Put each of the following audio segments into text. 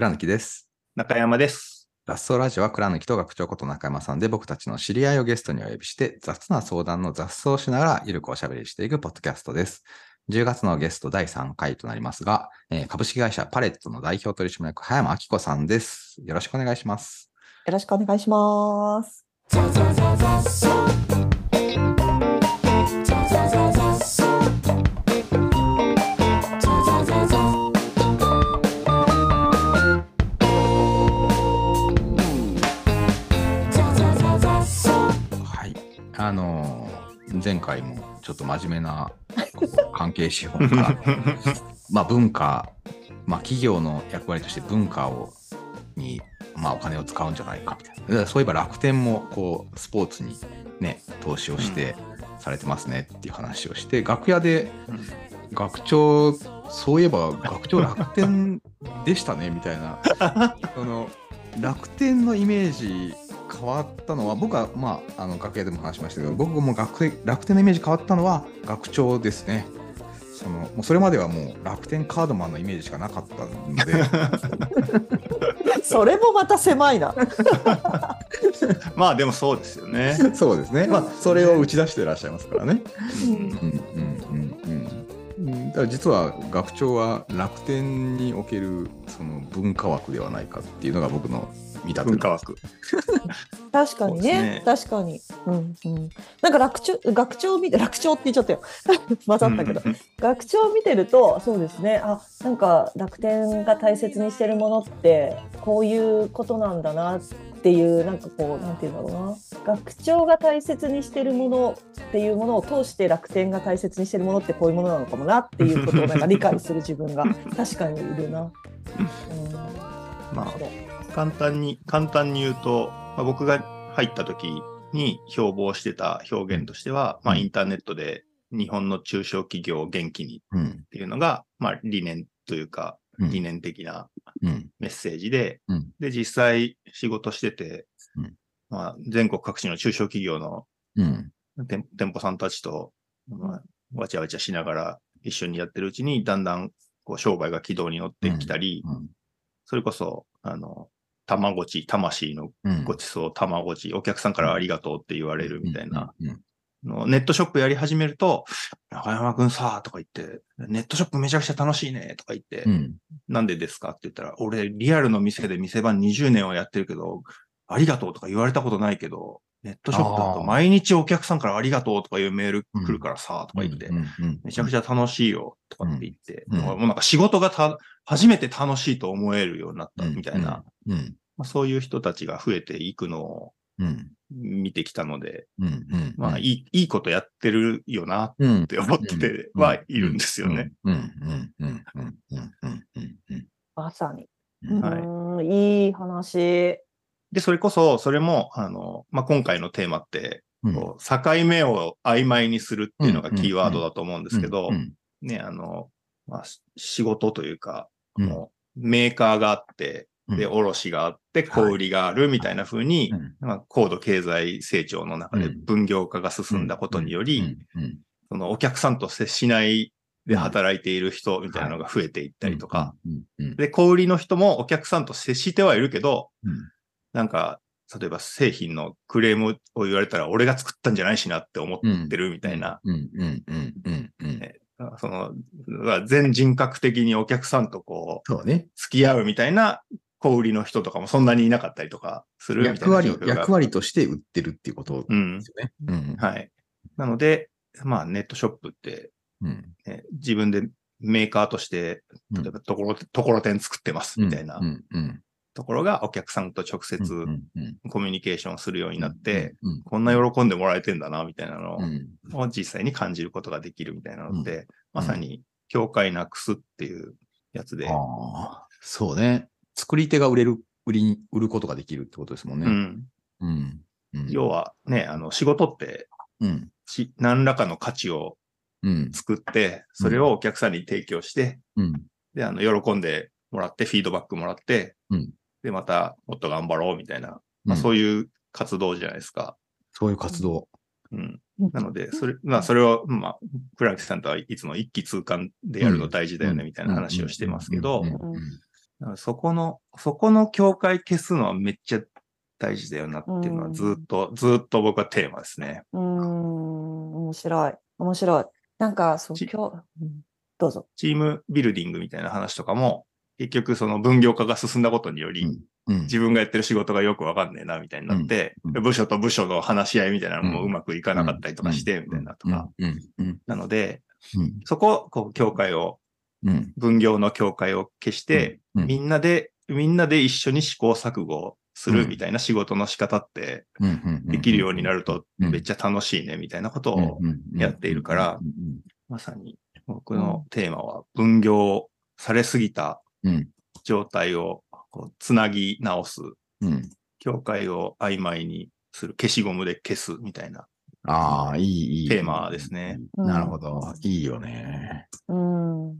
倉貫です。中山です。脱走ラジオは倉貫と学長こと中山さんで僕たちの知り合いをゲストにお呼びして雑な相談の雑草をしながらゆるくおしゃべりしていくポッドキャストです。10月のゲスト第3回となりますが、えー株式会社パレットの代表取締役葉山明子さんです。よろしくお願いします。よろしくお願いします。前回もちょっと真面目な関係資本から まあ文化、まあ企業の役割として文化をに、まあ、お金を使うんじゃないかみたいな。そういえば楽天もこうスポーツにね、投資をしてされてますねっていう話をして、楽屋で学長、そういえば学長楽天でしたねみたいな、その楽天のイメージ変わったのは、僕は、まあ、あの楽屋でも話しましたけど、僕も楽天楽天のイメージ変わったのは学長ですね。そのもうそれまではもう楽天カードマンのイメージしかなかったので、それもまた狭いな。まあでもそうですよね。そうですね。まあ、それを打ち出していらっしゃいますからね。うんうんうんうんうん。だから実は学長は楽天におけるその文化枠ではないかっていうのが僕の見立て文化枠。確かにねそう確かに。うんうん。なんか楽長学長見て楽長って言っちゃったよ。混ざったけど。うん学長を見てるとそうですねあなんか楽天が大切にしてるものってこういうことなんだなっていうなんかこうなんていうんだろうな学長が大切にしてるものっていうものを通して楽天が大切にしてるものってこういうものなのかもなっていうことをなんか理解する自分が確かにいるな。うん、まあ簡単に簡単に言うと、まあ、僕が入った時に標榜してた表現としては、まあインターネットで日本の中小企業を元気にっうんていうのが、まあ理念というかうん。理念的なうん。メッセージで、うん。で実際仕事してて、うん。まあ全国各地の中小企業のうん。店店舗さんたちと、まあ、わちゃわちゃしながら一緒にやってるうちに、だんだんこう商売が軌道に乗ってきたり、うん。それこそ、あの、たまごち、魂のうん。ごちそう、たまごち、お客さんからありがとうって言われるみたいな、ネットショップやり始めると、中山くんさ、とか言って、ネットショップめちゃくちゃ楽しいね、とか言って、うんなんでですか？って言ったら、俺、リアルの店で店番20年はやってるけど、ありがとうとか言われたことないけど、ネットショップだと毎日お客さんからありがとうとかいうメール来るからさ、とか言って、めちゃくちゃ楽しいよとかって言って、もうなんか仕事がた初めて楽しいと思えるようになったみたいな、まそういう人たちが増えていくのを見てきたので、まあいい、いいことやってるよなって思ってはいるんですよね。まさに。はい、いい話。で、それこそ、それも、あの、まあ、今回のテーマって、うん。境目を曖昧にするっていうのがキーワードだと思うんですけどう、んね、あの、まあ、し仕事というか、うん。もうメーカーがあって、うん。で、卸があって、小売りがあるみたいな風に、うん。まあ、高度経済成長の中でうん。分業化が進んだことにより、そのお客さんと接しないで働いている人みたいなのが増えていったりとか、で、小売りの人もお客さんと接してはいるけど、うんなんか、例えば製品のクレームを言われたら俺が作ったんじゃないしなって思ってるみたいな、うん。うん。うん。うん。その、全人格的にお客さん。とこう、そうね。付き合うみたいな小売りの人とかもそん。なにいなかったりとかするみたいな役割役割として売ってるっていうことで。すよね。うん。はい。なので、まあネットショップって、うん。ね自分でメーカーとして、例えばところ、ところてん。作ってますみたいなうん。うん。ところがお客さんと直接コミュニケーションするようになって、うんこんな喜んでもらえてんだな、みたいなのうんを実際に感じることができるみたいなので、まさに境界なくすっていうやつで、そうね。作り手が売れる、売りに、売ることができるってことですもんね。うん。うん。うん要はね、あの仕事ってうん。し何らかの価値をうん。作って、それをお客さんに提供して、うん。で、あの、喜んでもらって、フィードバックもらって、うんで、またもっと頑張ろうみたいな、まあ、うんそういう活動じゃないですか。そういう活動。うん。なので、それ、まあ、それを、まあ、倉木さんとはいつも一気通貫でやるの大事だよね、みたいな話をしてますけどうん、うんだからそこの、そこの境界消すのはめっちゃ大事だよなっていうのはうんずっと、ずっと僕はテーマですね。うーん、面白い。面白い。なんか、そう、ち今日、うんどうぞ。チームビルディングみたいな話とかも、結局その分業化が進んだことにより、うんうん。自分がやってる仕事がよくわかんねえな、みたいになって、部署と部署の話し合いみたいなのもうまくいかなかったりとかして、みたいなとか。なので、うん。そこ、こう、境界を、うん。分業の境界を消して、うんみんなで、みんなで一緒に試行錯誤するうん。みたいな仕事の仕方って、できるようになるとうん。めっちゃ楽しいね、みたいなことを、やっているからまさに僕のテーマは分業されすぎたうん状態をこうつなぎ直す、うん境界を曖昧にする、消しゴムで消すみたいな。ああ、いい、いい。テーマですね。うんなるほど。いいよね。うん。うん。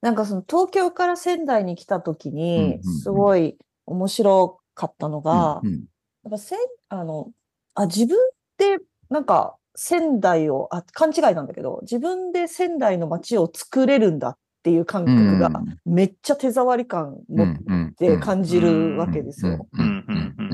なんかその東京から仙台に来た時うんにすごい面白かったのがう、んやっぱせん、あの、あ、自分で、なんか、仙台を、あ、勘違いなんだけど、自分で仙台の街を作れるんだっていう感覚が、めっちゃ手触り感持って感じるわけですよ。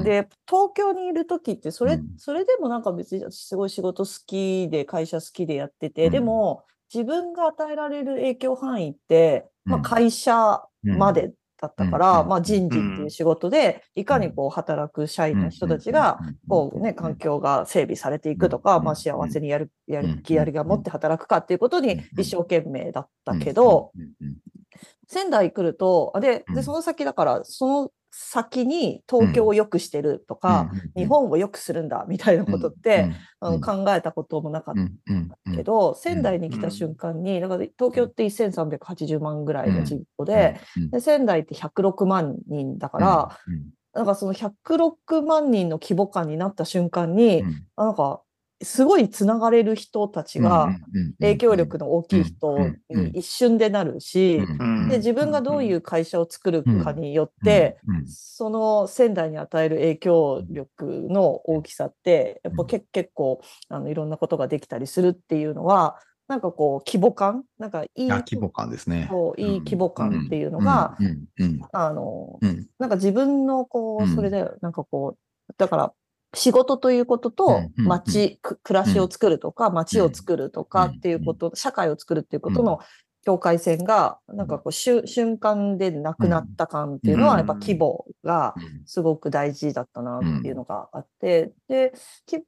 で、東京にいる時って、それうん、それでもなんか別に私すごい仕事好きで、会社好きでやってて、うん。でも、自分が与えられる影響範囲って、まあうん。会社までだったから、うんまあ人事っていう仕事で、いかにこう働く社員の人たちが、こうね、環境が整備されていくとか、うんまあ幸せにやる、やうんる気やりが持って働くかっていうことにうん一生懸命だったけど、、仙台来ると、あで、で、うんその先だから、その先に東京を良くしてるとか、日本を良くするんだみたいなことって、あの考えたこともなかったけど、仙台に来た瞬間に、だから東京って1380万ぐらいの人口で、で仙台って106万人だから、なんかその106万人の規模感になった瞬間に、あなんかすごいつながれる人たちが影響力の大きい人に一瞬でなるし、で自分がどういう会社を作るかによって、その仙台に与える影響力の大きさってやっぱ結構あのいろんなことができたりするっていうのはなんかこう規模感？なんかいい規模感ですね。いい規模感っていうのが、あの、なんか自分のこうそれでなんかこうだから仕事ということと街、暮らしを作るとか街を作るとかっていうこと、社会を作るっていうことの境界線がなんかこう瞬間でなくなった感っていうのはやっぱ規模がすごく大事だったなっていうのがあってで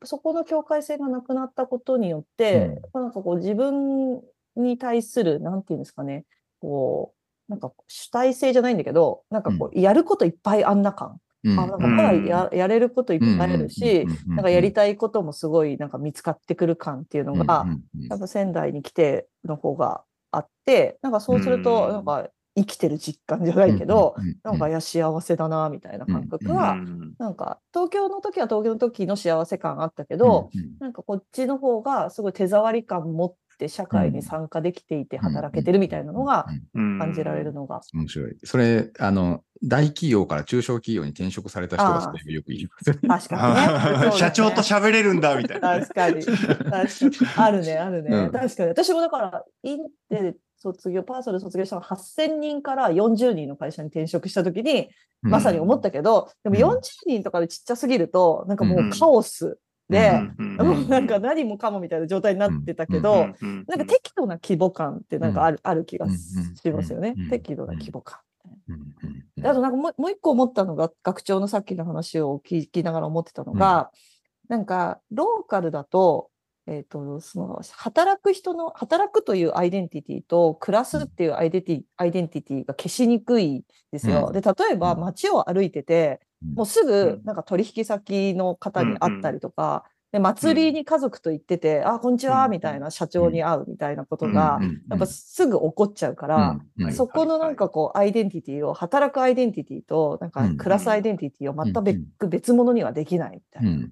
そこの境界線がなくなったことによってなんかこう自分に対するなんていうんですかねこうなんか主体性じゃないんだけどなんかこうやることいっぱいあんな感あなんかまだややれることいっぱいあるし、なんかやりたいこともすごいなんか見つかってくる感っていうのが、やっぱ仙台に来ての方があって、なんかそうすると、なんか生きてる実感じゃないけど、なんかいや幸せだなみたいな感覚は、なんか東京の時は東京の時の幸せ感あったけど、なんかこっちの方がすごい手触り感持って社会に参加できていて働けてるみたいなのが感じられるのが。面白い。それ、あの、大企業から中小企業に転職された人がよく言います確かに ね。社長と喋れるんだみたいな。確かに。確かに。あるね、あるね。確かに。私もだから、インテ卒業、パーソル卒業したの8000人から40人の会社に転職したときに、まさに思ったけど、でも40人とかでちっちゃすぎると、なんかもうカオス。で、もうなんか何もかもみたいな状態になってたけど、なんか適度な規模感ってなんかある,、ある気がしますよね。適度な規模感。あとなんかもう一個思ったのが、学長のさっきの話を聞きながら思ってたのが、うん、なんかローカルだと、えっ、ー、と、その働く人の、働くというアイデンティティと暮らすっていうアイデンティ,、アイデンティティが消しにくいですよ。うん、で、例えば街を歩いてて、もうすぐなんか取引先の方に会ったりとか、で祭りに家族と行ってて、うん、あ、こんにちは、みたいな社長に会うみたいなことが、やっぱすぐ起こっちゃうから、そこのなんかこう、アイデンティティを、働くアイデンティティと、なんか暮らすアイデンティティをまた別,、別物にはできないみたいな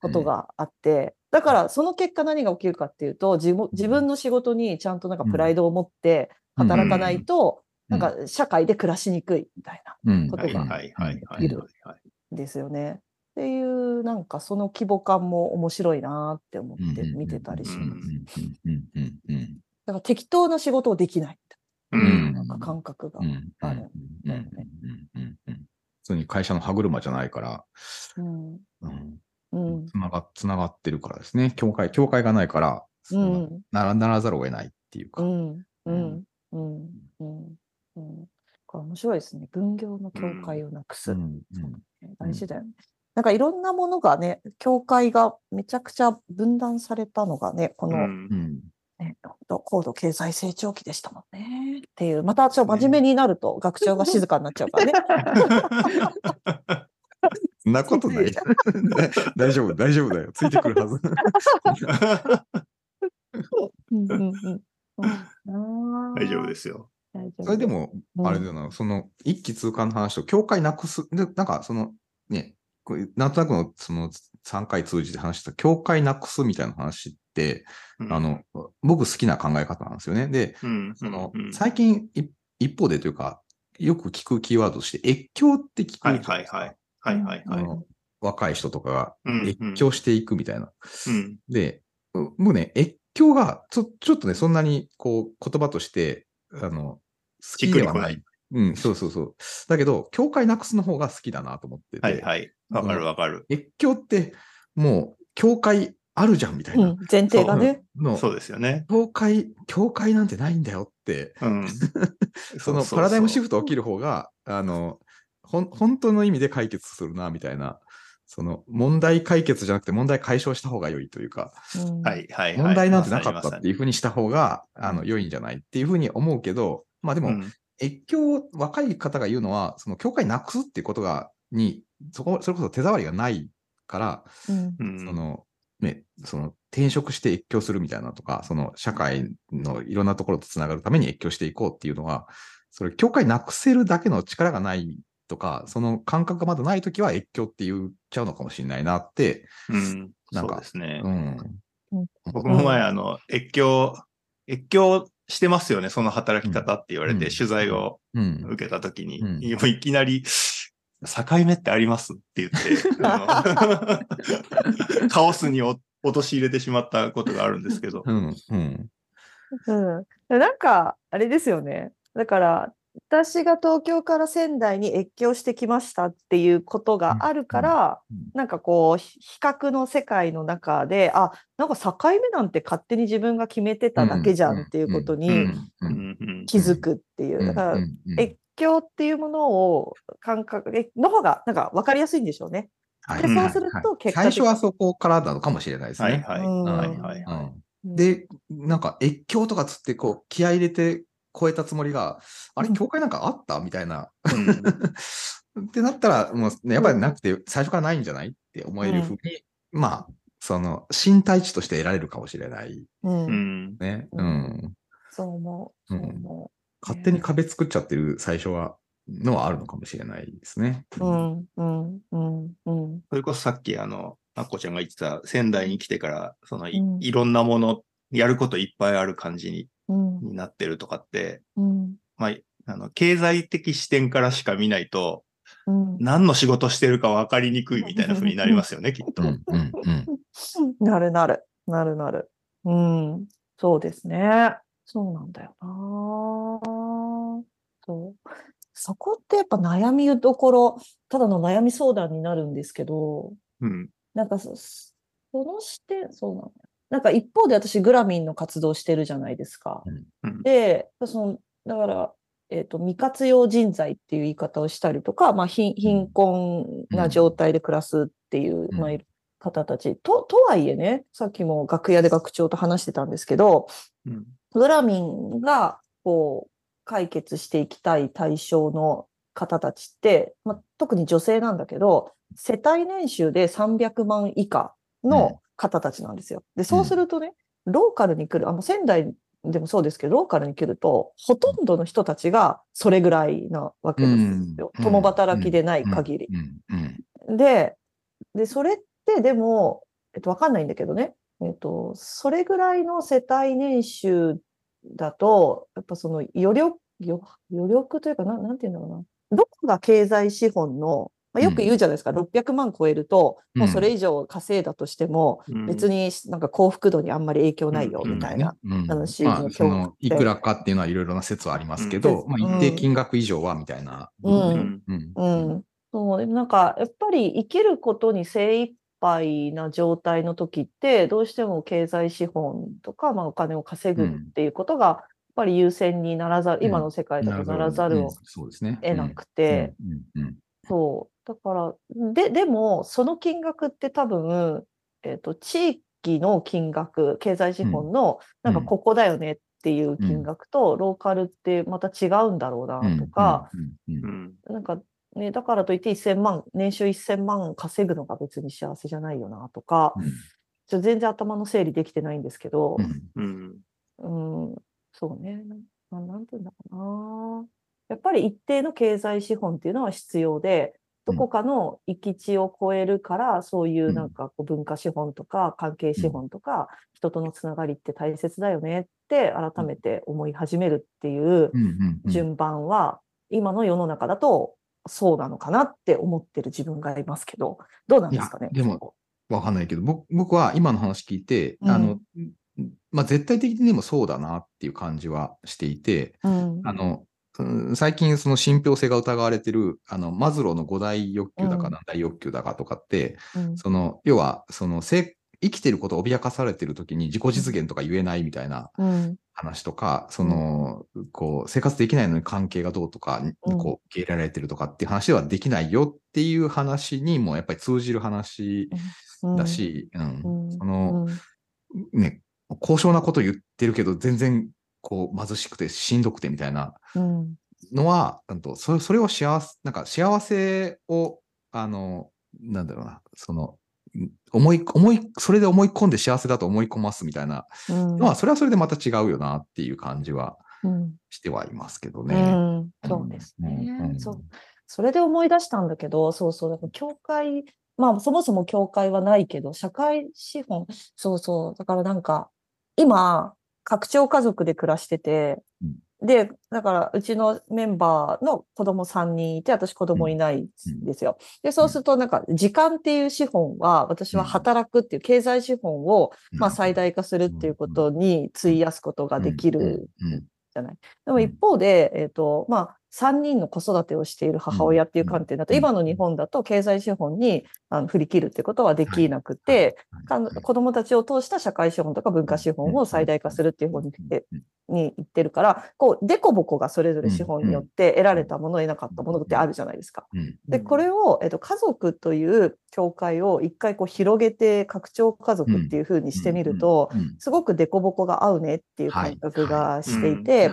ことがあって、だからその結果何が起きるかっていうと、自自分の仕事にちゃんとなんかプライドを持って働かないと、なんか社会で暮らしにくいみたいなことがいるんですよね。っていう、なんかその規模感も面白いなって思って見てたりします。だから適当な仕事をできないみたいな、なんか感覚がある。だよね。うんうんうん。普通に会社の歯車じゃないから、うん。うん、うん。つながつながってるからですね。協会、協会がないから、うん。ならならざるを得ないっていうか。うん。うん。うん。うん。うん。これ面白いですね。分業の境界をなくす。大事だよね。なんかいろんなものがね、境界がめちゃくちゃ分断されたのがね、この、うんうんね、高度経済成長期でしたもんね。っていう、またちょっと真面目になると学長が静かになっちゃうからね。そんなことない。大丈夫、大丈夫だよ。ついてくるはず。うんうんうんうん大丈夫ですよ。大丈夫それでも、うん。あれだよな、その一気通貫の話と、境界なくす、でなんかそのね、なんとなくのその3回通じて話した境界なくすみたいな話って、あの、僕好きな考え方なんですよね。で、うん、その、うん。最近い一方でというか、よく聞くキーワードとして、越境って聞くはいはいはい。はいはいはい。あの若い人とかがうん越境していくみたいな。うん。で、う僕ね、越境がちょちょっとね、そんなにこう言葉として、あの、好きではない。うん、そうそうそう。だけど、境界なくすの方が好きだなと思ってて、はいはい。わかるわかる。越境ってもう境界あるじゃんみたいな。うん、前提がね。のそうですよね。境界、境界なんてないんだよって、うん。そのパラダイムシフト起きる方が、あの、ほん本当の意味で解決するな、みたいな。その問題解決じゃなくて問題解消した方が良いというか、うんはいはいはい。問題なんてなかったっていうふうにした方が、あの、良いんじゃないっていうふうに思うけど、まあでも、うん越境、若い方が言うのは、その境界なくすっていうことが、に、そこ、それこそ手触りがないから、その、ね、その転職して越境するみたいなとか、その社会のいろんなところとつながるために越境していこうっていうのは、それ、境界なくせるだけの力がないとか、その感覚がまだないときは越境って言っちゃうのかもしれないなって、うん。なんかそうですねう。ん。僕も前、あの、越境、越境してますよね、その働き方って言われて、うん取材をうん。受けたときに、うんもういきなり、境目ってあります？って言って、カオスにお陥れてしまったことがあるんですけど。うん。うん。うん、なんか、あれですよね。だから、私が東京から仙台に越境してきましたっていうことがあるから、うん。うん。なんかこう、ひ比較の世界の中で、あ、なんか境目なんて勝手に自分が決めてただけじゃんっていうことうに気づくっていう。だから、越境っていうものを感覚えの方がなん。か分かりやすいん。でしょうね。はいで、うん。そうすると結果的最初はそこからなのかもしれないですね。で、なん。か越境とかつって、こう、気合い入れて超えたつもりが、あれ、うん境界なんかあった？みたいな。うん ってなったら、もう、ね、やっぱりなくて、最初からないんじゃないって思えるふうに、まあ、その、身体値として得られるかもしれないうんうんね。ううんん。そう思う。うんそう思勝手に壁作っちゃってる最初は、のはあるのかもしれないですね。う。うん、うん、うん、うん。それこそさっき、あの、あっこちゃんが言ってた、仙台に来てから、そのい、うんいろんなもの、やることいっぱいある感じにうん、になってるとかって、うん、まあ、あの、経済的視点からしか見ないと、うん。何の仕事してるか分かりにくいみたいな風になりますよね、きっと。うん、うん、うん。なるなる、なるなる。うん、そうですね。そうなんだよな。そう。そこってやっぱ悩みどころ、ただの悩み相談になるんですけど、うん。なんかそ、その視点、そうなんだよ。なんか一方で私グラミンの活動してるじゃないですか。うんで、その、だから、えっ、と、未活用人材っていう言い方をしたりとか、まあ、貧貧困な状態で暮らすっていう、うんまあ、方たち。と、とはいえね、さっきも楽屋で学長と話してたんですけど、うん。グラミンが、こう、解決していきたい対象の方たちって、まあ、特に女性なんだけど、世帯年収で300万以下の方たちなんですよ。で、そうするとね、ローカルに来る、あの、仙台でもそうですけど、ローカルに来ると、ほとんどの人たちがそれぐらいなわけですよ。うん共働きでない限り。うん、うん。で、で、それってでも、えっと、わかんないんだけどね、えっと、それぐらいの世帯年収だと、やっぱその余力、余余力というかな、なんていうんだろうな。どこが経済資本のまあ、よく言うじゃないですか、600万超えると、うん。もうそれ以上稼いだとしても、うん。別になんか幸福度にあんまり影響ないようん。みたいな。うん。話のまあ、いくらかっていうのはいろいろな説はありますけど、うん。まあ、一定金額以上はみたいな。うんうん。うん。うん、そう。でもなんかやっぱり生きることに精一杯な状態の時ってどうしても経済資本とか、まあ、お金を稼ぐっていうことがやっぱり優先にならざる、うん。今の世界だとならざるうん。を。得なくて、うん。うん。そうだからででもその金額って多分、えっと地域の金額経済資本のなんかここだよねっていう金額と、ローカルってまた違うんだろうなうん。とか、なんかね、だからといって1000万、年収1000万稼ぐのが別に幸せじゃないよなとか、ちょ全然頭の整理できてないんですけどう、ん。うん。うん、そうね。な、なんていうんだかな。やっぱり一定の経済資本っていうのは必要で、どこかの域地を超えるから、そういうなんかこう文化資本とか関係資本とか、人とのつながりって大切だよねって改めて思い始めるっていう順番は、今の世の中だとそうなのかなって思ってる自分がいますけど、どうなんですかね。でも、わかんないけど、僕僕は今の話聞いて、うん。あの、まあ、絶対的にでもそうだなっていう感じはしていて、うん、あの、うん最近その信憑性が疑われてる、あの、マズローの五大欲求だうん。か何大欲求だかとかって、うん。その、要は、その、せ生きてることを脅かされてる時に自己実現とか言えないみたいなうん。話とか、その、こう、生活できないのに関係がどうとか、うん。こう、受け入れられてるとかっていう話ではできないよっていう話にもやっぱり通じる話だし、うん。うん。その、うん。ね、高尚なこと言ってるけど、全然、こう、貧しくてしんどくてみたいなうん。のは、なんとそれそれを幸せ、なんか幸せを、あの、なんだろうな、その、ん思い、思い、それで思い込んで幸せだと思い込ますみたいなうん。のは、それはそれでまた違うよなっていう感じはうん。してはいますけどうね。ん。そうですね、うん。うん。そう。それで思い出したんだけど、そうそう、教会、まあそもそも教会はないけど、社会資本、そうそう、だからなんか、今、拡張家族で暮らしてて、で、だからうちのメンバーの子供3人いて、私子供いないんですよ。で、そうするとなんか時間っていう資本は、私は働くっていう経済資本を、まあ最大化するっていうことに費やすことができるうん。じゃない。でも一方で、えっ、と、まあ、3人の子育てをしている母親っていう観点だと、うん。今の日本だと経済資本にあの振り切るってことはできなくて、子供たちを通した社会資本とか文化資本を最大化するっていう方にに言ってるから、こう、デコボコがそれぞれ資本によって得られたもの、得なかったものってあるじゃないですか。うん。で、これを、えっと、家族という教会を一回こう広げて拡張家族っていう風にしてみると、すごくデコボコが合うねっていう感覚がしていて、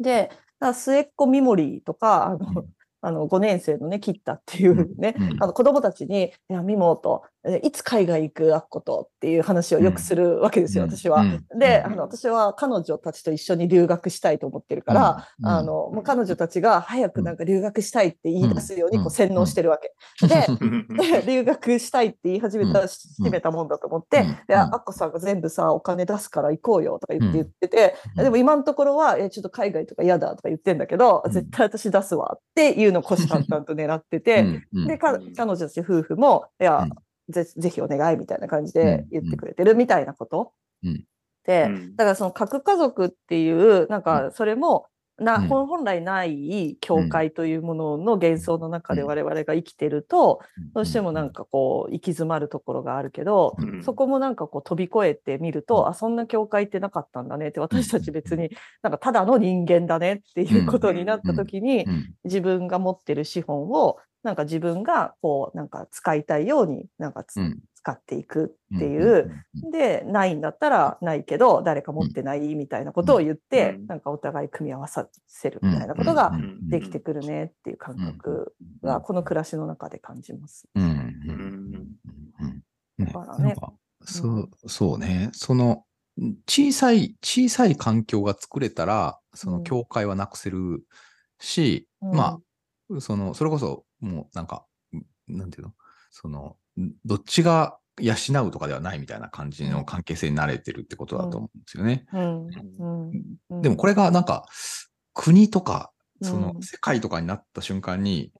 で、末っ子ミモリーとか、あの、うん。あの5年生のね、切ったっていうね、うんうん。あの子供たちに、いや、ミモと、えいつ海外行くあっことっていう話をよくするわけですよ、うん私は。うんで、うん。あの、私は彼女たちと一緒に留学したいと思ってるから、うん。あの、もう彼女たちが早くなんか留学したいって言い出すようにうん。こう洗脳してるわけ。で、留学したいって言い始めた、始めたもんだと思って、うん。いや、うん。アッコさんが全部さ、お金出すから行こうよとか言ってうん言ってて、うん。でも今のところは、え、ちょっと海外とか嫌だとか言ってんだけど、うん。絶対私出すわっていうのを虎視眈々と狙ってて、で、彼女たち夫婦も、いや、うん。ぜぜひお願いみたいな感じで言ってくれてるみたいなこと。うん。で、うん。だからその核家族っていう、なんかそれも、なうん。本本来ない教会というものの幻想の中でうん。我々が生きてると、どうしてもなんかこう行き詰まるところがあるけど、うん。そこもなんかこう飛び越えてみると、うん。あそんな教会ってなかったんだねって私たち別になんかただの人間だねっていうことになった時に、うん。自分が持ってる資本をなんか自分がこうなんか使いたいようになんかつ、うん使っていくっていう、うんでないんだったらないけど誰か持ってないみたいなことを言って、うん。なんかお互い組み合わさせるみたいなことができてくるねっていう感覚はこの暮らしの中で感じます。うん。うん。うん。うん。ねだからね。そうそうね、その小さい、小さい環境が作れたら、その境界はなくせるし、うん。まあ、その、それこそ、もうなんか、なんていうの？その、どっちが養うとかではないみたいな感じの関係性に慣れてるってことだと思うんですよね。でもこれがなんか、国とか、そうんの世界とかになった瞬間に、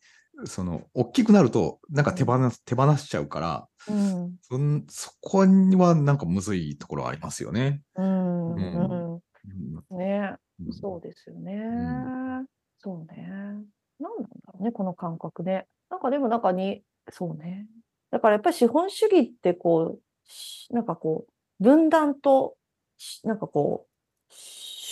その、大きくなると、なんか手放す、手放しちゃうから、うん。そんそこにはなんかむずいところはありますよね。うん。ううん。うんねうんそうですよね。んそうね。何なんだろうね、この感覚ね。なんかでも中に、そうね。だからやっぱり資本主義ってこう、しなんかこう、分断と、しなんかこう、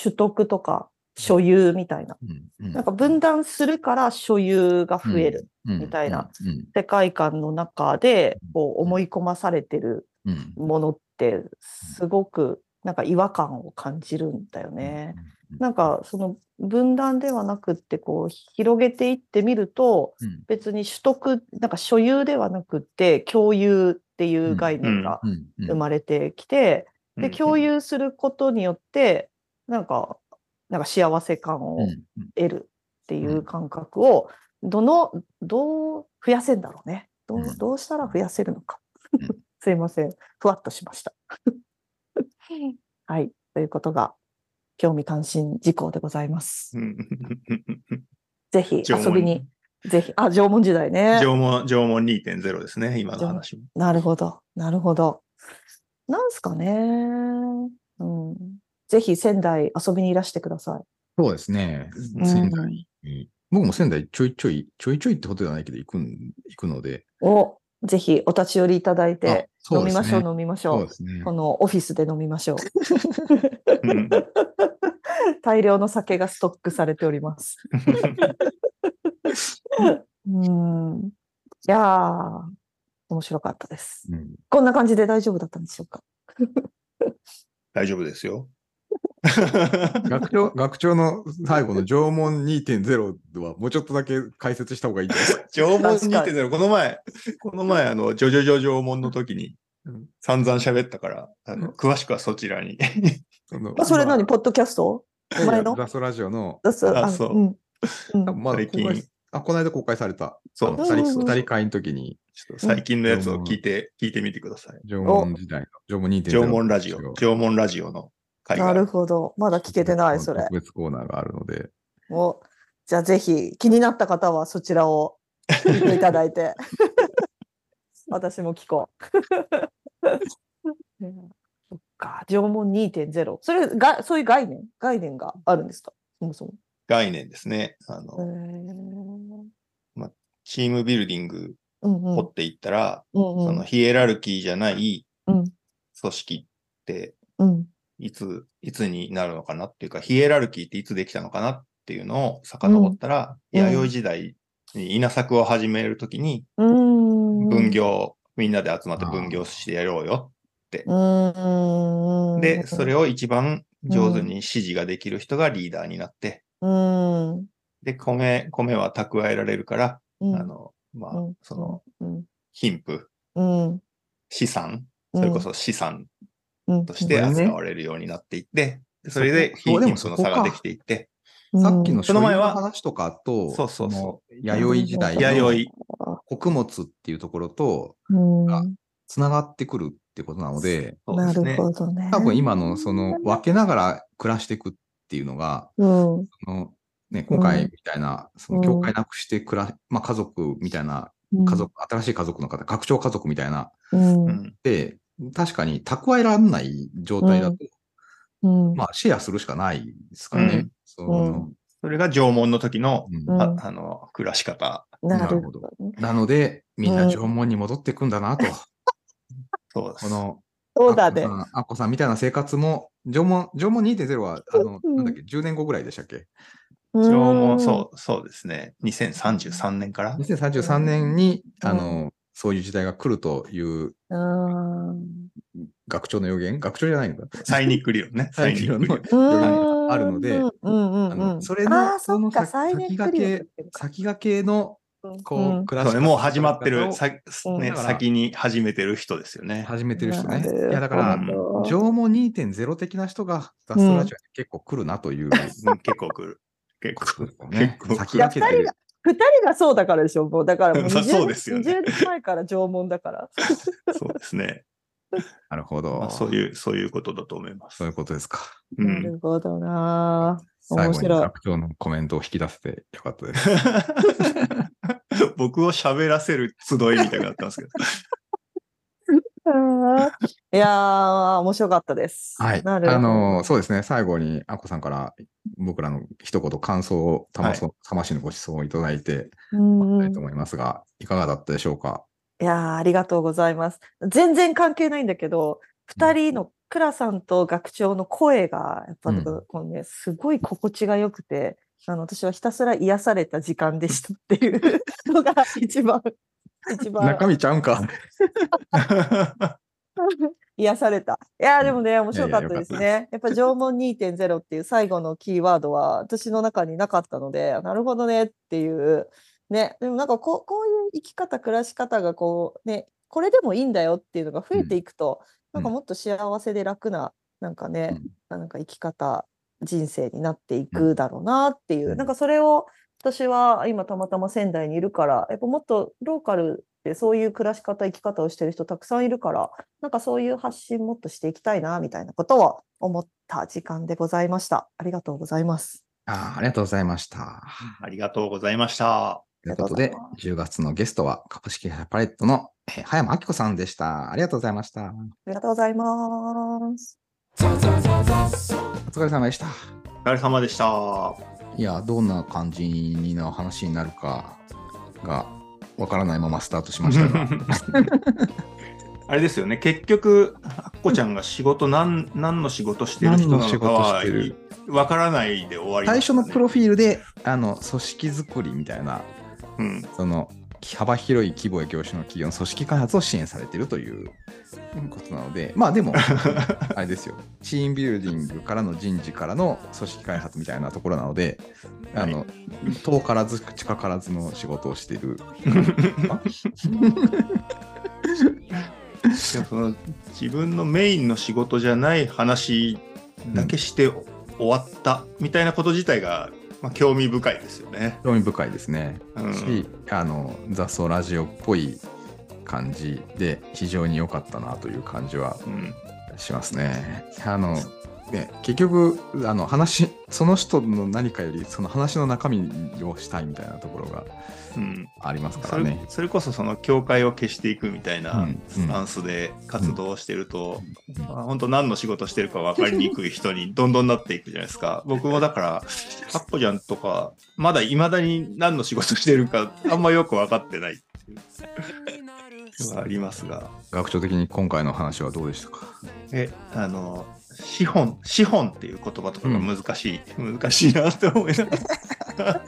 取得とか所有みたいな。うんうん。なんか分断するから所有が増えるうん。みたいなうん。世界観の中で、こう思い込まされてるうん。うん。ものって、すごくなんか違和感を感じるんだよね。なんかその分断ではなくってこう広げていってみるとうん。別に取得なんか所有ではなくって共有っていう概念が生まれてきて、うんで共有することによってなんかなんか幸せ感をうん得るっていううん感覚をどのどう増やせんだろうね。どううん。どうしたら増やせるのか。うん。すいません。ふわっとしました。はい。ということが興味関心事項でございます。うんぜひ遊びに、ぜひ、あ、縄文時代ね。縄文、縄文2.0ですね、今の話も。なるほど、なるほど。なんすかね。うん。ぜひ仙台遊びにいらしてくださそうですね。い。仙台に。僕も仙台ちょいちょい、ちょいちょいってことではないけど、行くん、行くので。うん、お、ぜひお立ち寄りいただいて、飲みましょう、飲みましょう。こ。のオフィスで飲みましょう。う ん大量の酒がストックされております。うん。いやー、面白かったです。うんこんな感じで大丈夫だったんでしょうか？大丈夫ですよ。学長、学長の最後の縄文2.0はもうちょっとだけ解説した方がいいです。か。縄文確か2.0、この前、この前、あの、ジョジョジョ縄文の時にうん。散々喋ったから、あの、詳しくはそちらに。あそれ何、まポッドキャスト？あ前の？ザストラジオの、だそうあそう最近。公開あ、この間公開された。そう二人、会の時に、ちょっと最近のやつを聞いて、聞いてみてください。縄文時代の、縄文2.0。縄文ラジオ、縄文ラジオのなるほど。まだ聞けてない、それ特。別コーナーがあるので、おじゃあぜひ気になった方はそちらを聞いていただいて。私も聞こう。ね そっか、縄文2.0。それが、そういう概念？概念があるんですか？そもそも。概念ですね。あへの、ーチームビルディング掘っていったら、うんうんそのヒエラルキーじゃないうん組織ってうんいつ、いつになるのかなっていうか、ヒエラルキーっていつできたのかなっていうのを遡ったら、うん。弥生時代に稲作を始めるときに、分業、みんなで集まって分業してやろうよ。うーん。で、それを一番上手に指示ができる人がリーダーになって、うん。で、米、米は蓄えられるから、うん。あの、まあ、うん。その、うん。貧富、うん。資産、それこそ資産うんとして扱われるようになっていって、でそれでそこ。でも貧富の差ができていって、うん。さっきのその前は所有の話とかと、そうそうそう。の弥生時代弥の生、穀物っていうところとうん。あつながってくるってことなので、そうですね。なるほどね。多分今のその分けながら暮らしていくっていうのが、うん。そのね、今回みたいな、その教会なくして暮ら、まあ家族みたいな、家族、新しい家族の方、拡張家族みたいな、うん。うん。で、確かに蓄えられない状態だと、うんまあシェアするしかないですからね。うんそのそれが縄文の時の、ああの、暮らし方。なるほどね。なので、みんな縄文に戻っていくんだなと。そうです。この、そうだねアッコ。さんみたいな生活も、縄文、縄文2.0は、あの、うんなんだっけ、10年後ぐらいでしたっけ？縄文、うそう、そうですね。2033年から。2033年に、うんあの、そういう時代が来るという。学長の予言？学長じゃないのか？サイニック理論ね。サイニック理論。論があるのでそれのその先サイネックリオンっていうか先駆けの、こう、うん暮らし方そうね、もう始まってる、さうんね、先に始めてる人ですよね。始めてる人ね。いや、だから、縄文2.0的な人が、ザストラジオに結構来るなといううん結構来る。結構来る。ね結構先来る。駆けてる。二人がそうだからでしょ？もうだからもうそう20そうですよね20年前から縄文だから。そうですね。なるほど。まあ、そういう、そういうことだと思いますそう。いうことですか。う。なんるほどな。最後に面白い学長のコメントを引き出せてよかったです。僕を喋らせる集いみたいになったんですけど。いやー、面白かったです。はい。あの、そうですね。最後に、アッコさんから僕らの一言感想を、たまそ、魂のご馳走をいただいて、うんうんたいと思いますが、いかがだったでしょうか？いやー、ありがとうございます。全然関係ないんだけど、二人の倉さんと学長の声が、やっぱ、うんこうね、すごい心地が良くて、あの、私はひたすら癒された時間でしたっていうのが 一番、一番中身ちゃうんか。癒された。いやー、でもね、面白かったですね。やっぱ縄文2.0っていう最後のキーワードは私の中になかったので、なるほどねっていう。ね、でもなんかこうこういう生き方、暮らし方がこうね、これでもいいんだよっていうのが増えていくと、うん。なんかもっと幸せで楽な、なんかね、なんか生き方、人生になっていくだろうなっていう、うん。なんかそれを私は今たまたま仙台にいるから、やっぱもっとローカルでそういう暮らし方、生き方をしてる人たくさんいるから、なんかそういう発信もっとしていきたいな、みたいなことを思った時間でございました。ありがとうございます。あーありがとうございました。ありがとうございました。ということで、10月のゲストは株式会社パレットのえー葉山明子さんでした。ありがとうございました。ありがとうございます。お疲れ様でした。お疲れ様でした。いや、どんな感じの話になるかがわからないままスタートしましたが。あれですよね、結局、あっこちゃんが仕事、何何の仕事してる人なのかは事してる？わからないで終わりま最初のプロフィールで、あの、組織作りみたいな、うん、その、幅広い規模や業種の企業の組織開発を支援されているということなので、まあでも、あれですよ、チームビルディングからの人事からの組織開発みたいなところなので、あの、遠からず近からずの仕事をして いる。その自分のメインの仕事じゃない話だけして終わったみたいなこと自体が、まあ、興味深いですよね。興味深いですね。うんし、あの、雑草ラジオっぽい感じで、非常に良かったなという感じはうんしますね。あの、ね、結局、あの話、その人の何かより、その話の中身をしたいみたいなところがうんありますかそれらね。それこそその境界を消していくみたいなうんスタンスで活動してると、うんまあ本当何の仕事してるか分かりにくい人にどんどんなっていくじゃないですか。僕もだから、アッコちゃんとか、まだ未だに何の仕事してるかあんまよく分かってないっていうのがありますが。学長的に今回の話はどうでしたか？え、あの、資本、資本っていう言葉とかが難しい、難しいなって思いながら。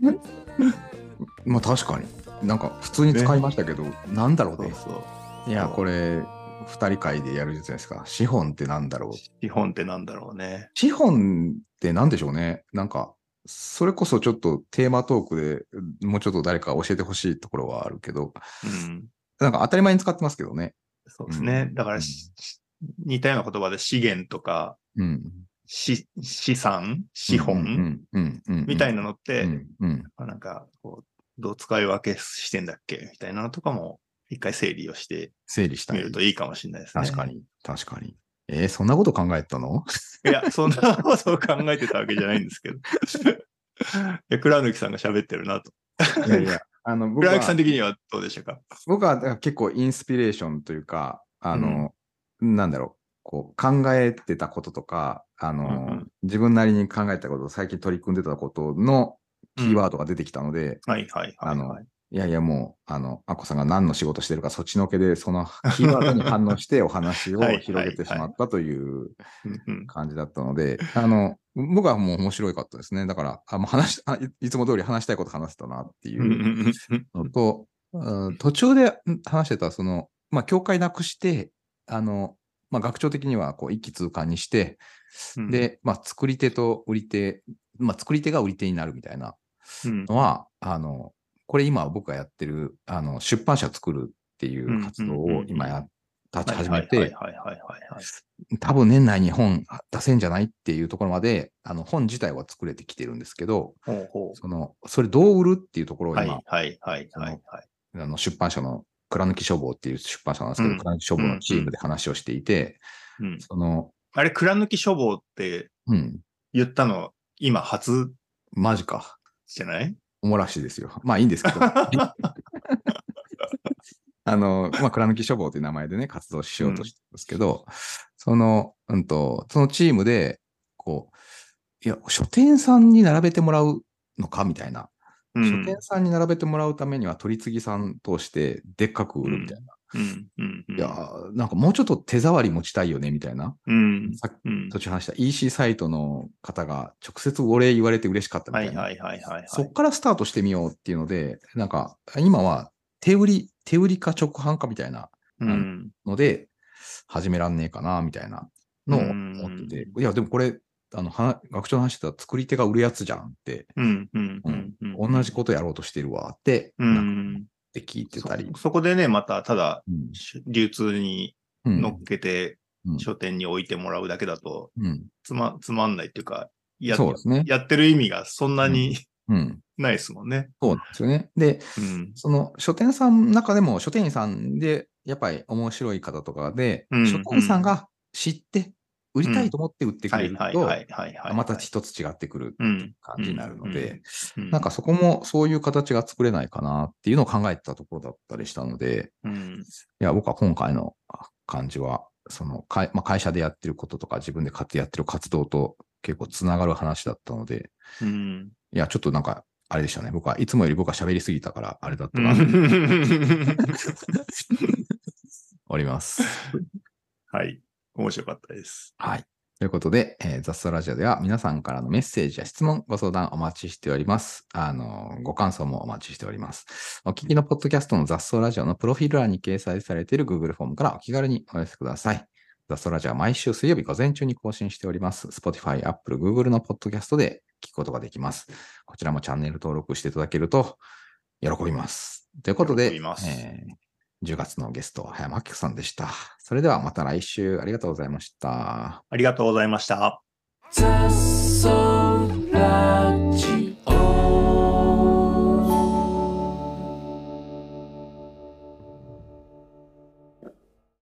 まあ確かに。なんか普通に使いましたけど、なんだろうね。いや、これ、二人会でやるじゃないですか。資本ってなんだろう。資本ってなんだろうね。資本ってなんでしょうね。なんか、それこそちょっとテーマトークでもうちょっと誰か教えてほしいところはあるけど、うん。なんか当たり前に使ってますけどね。そうですね。うんだから、し似たような言葉で資源とか、うん。し資産、資本、うんうんうんみたいなのって、うんうんなんかこう、どう使い分けしてんだっけ？みたいなのとかも、一回整理をして整理したいみる。といいかもしれないですね。確か。に、確かに。えーそんなこと考えてたの？いや、そんなことを考えてたわけじゃないんですけど。いや、倉貫さんが喋ってるなと。いやいや、あの、僕は倉貫さん的にはどうでしたか？僕は結構インスピレーションというか、あの、なんだろう、こう考えてたこととか、あの、うんうん。自分なりに考えたこと、最近取り組んでたことのキーワードが出てきたので、はいはいはい、あのはい。いやいやもう、あの、アッコさんが何の仕事してるか、そっちのけで、そのキーワードに反応して お話をはい広げてしまったという感じだったので、あの、僕はもう面白かったですね。だから、あもう話しあいいつも通り話したいこと話せたなっていうのと、うん途中でん話してた、その、まあ、境界なくして、あの、まあ、学長的には、こう、一気通貫にして、うん、で、まあ、作り手と売り手、まあ、作り手が売り手になるみたいなうん、のは、あの、これ今僕がやってる、あの、出版社を作るっていう活動を今や、立ち始めて。多分年内に本出せんじゃないっていうところまで、あの、本自体は作れてきてるんですけど、ほうほその、それどう売るっていうところをう。今、はいはいはいはいはい。あの出版社の倉貫書房っていう出版社なんですけど、うん倉貫書房のチームで話をしていて、うん、その、あれ、蔵抜き処方ってうん、言ったの、今初マジか。じゃない？おもらしですよ。まあいいんですけど。あの、まあ、倉貫書房という名前でね、活動しようとしてるんですけど、その、うんと、そのチームで、こう、いや、書店さんに並べてもらうのかみたいな。うん書店さんに並べてもらうためには取り次ぎさん通してでっかく売るみたいな。うんうんうん。いや、なんかもうちょっと手触り持ちたいよねみたいな。うんさっきうん。途中話した EC サイトの方が直接お礼言われて嬉しかったみたいな。はいはいはいはいはい。そっからスタートしてみようっていうので、なんか今は手売り、手売りか直販かみたいなうん。ので始めらんねえかなみたいなのを思ってて、いや、でもこれ、あの、は学長の話してた作り手が売るやつじゃんって、うんうんううん。んうん。同じことやろうとしてるわって、うなんか。んって聞いてたりそ。そこでね、またただうん流通にうん乗っけてうん書店に置いてもらうだけだとうんつまつまんないっていうか、やそうですね。やってる意味がそんなにうん。ないですもんね。そうなんですよね。で、うんその書店さんの中でも書店員さんでやっぱり面白い方とかで、うん書店員さんが知って売りたいと思って売ってくれると。また一つ違ってくるうん感じになるので、うんなんかそこもそういう形が作れないかなっていうのを考えてたところだったりしたので、うんいや、僕は今回の感じは、その会,、まあ、会社でやってることとか自分で活やってる活動と結構つながる話だったので、うんいや、ちょっとなんか、あれでしたね。僕はいつもより僕は喋りすぎたから、あれだったな、おります。はい。面白かったです。はい。ということで、えー雑草ラジオでは皆さんからのメッセージや質問、ご相談お待ちしております。あの、ご感想もお待ちしております。お聞きのポッドキャストの雑草ラジオのプロフィール欄に掲載されている Google フォームからお気軽にお寄せください。雑草ラジオは毎週水曜日午前中に更新しております。Spotify、Apple、Google のポッドキャストで聞くことができます。こちらもチャンネル登録していただけると喜びます。ということで、えー10月のゲスト、早間明子さんでした。それではまた来週ありがとうございました。ありがとうございました。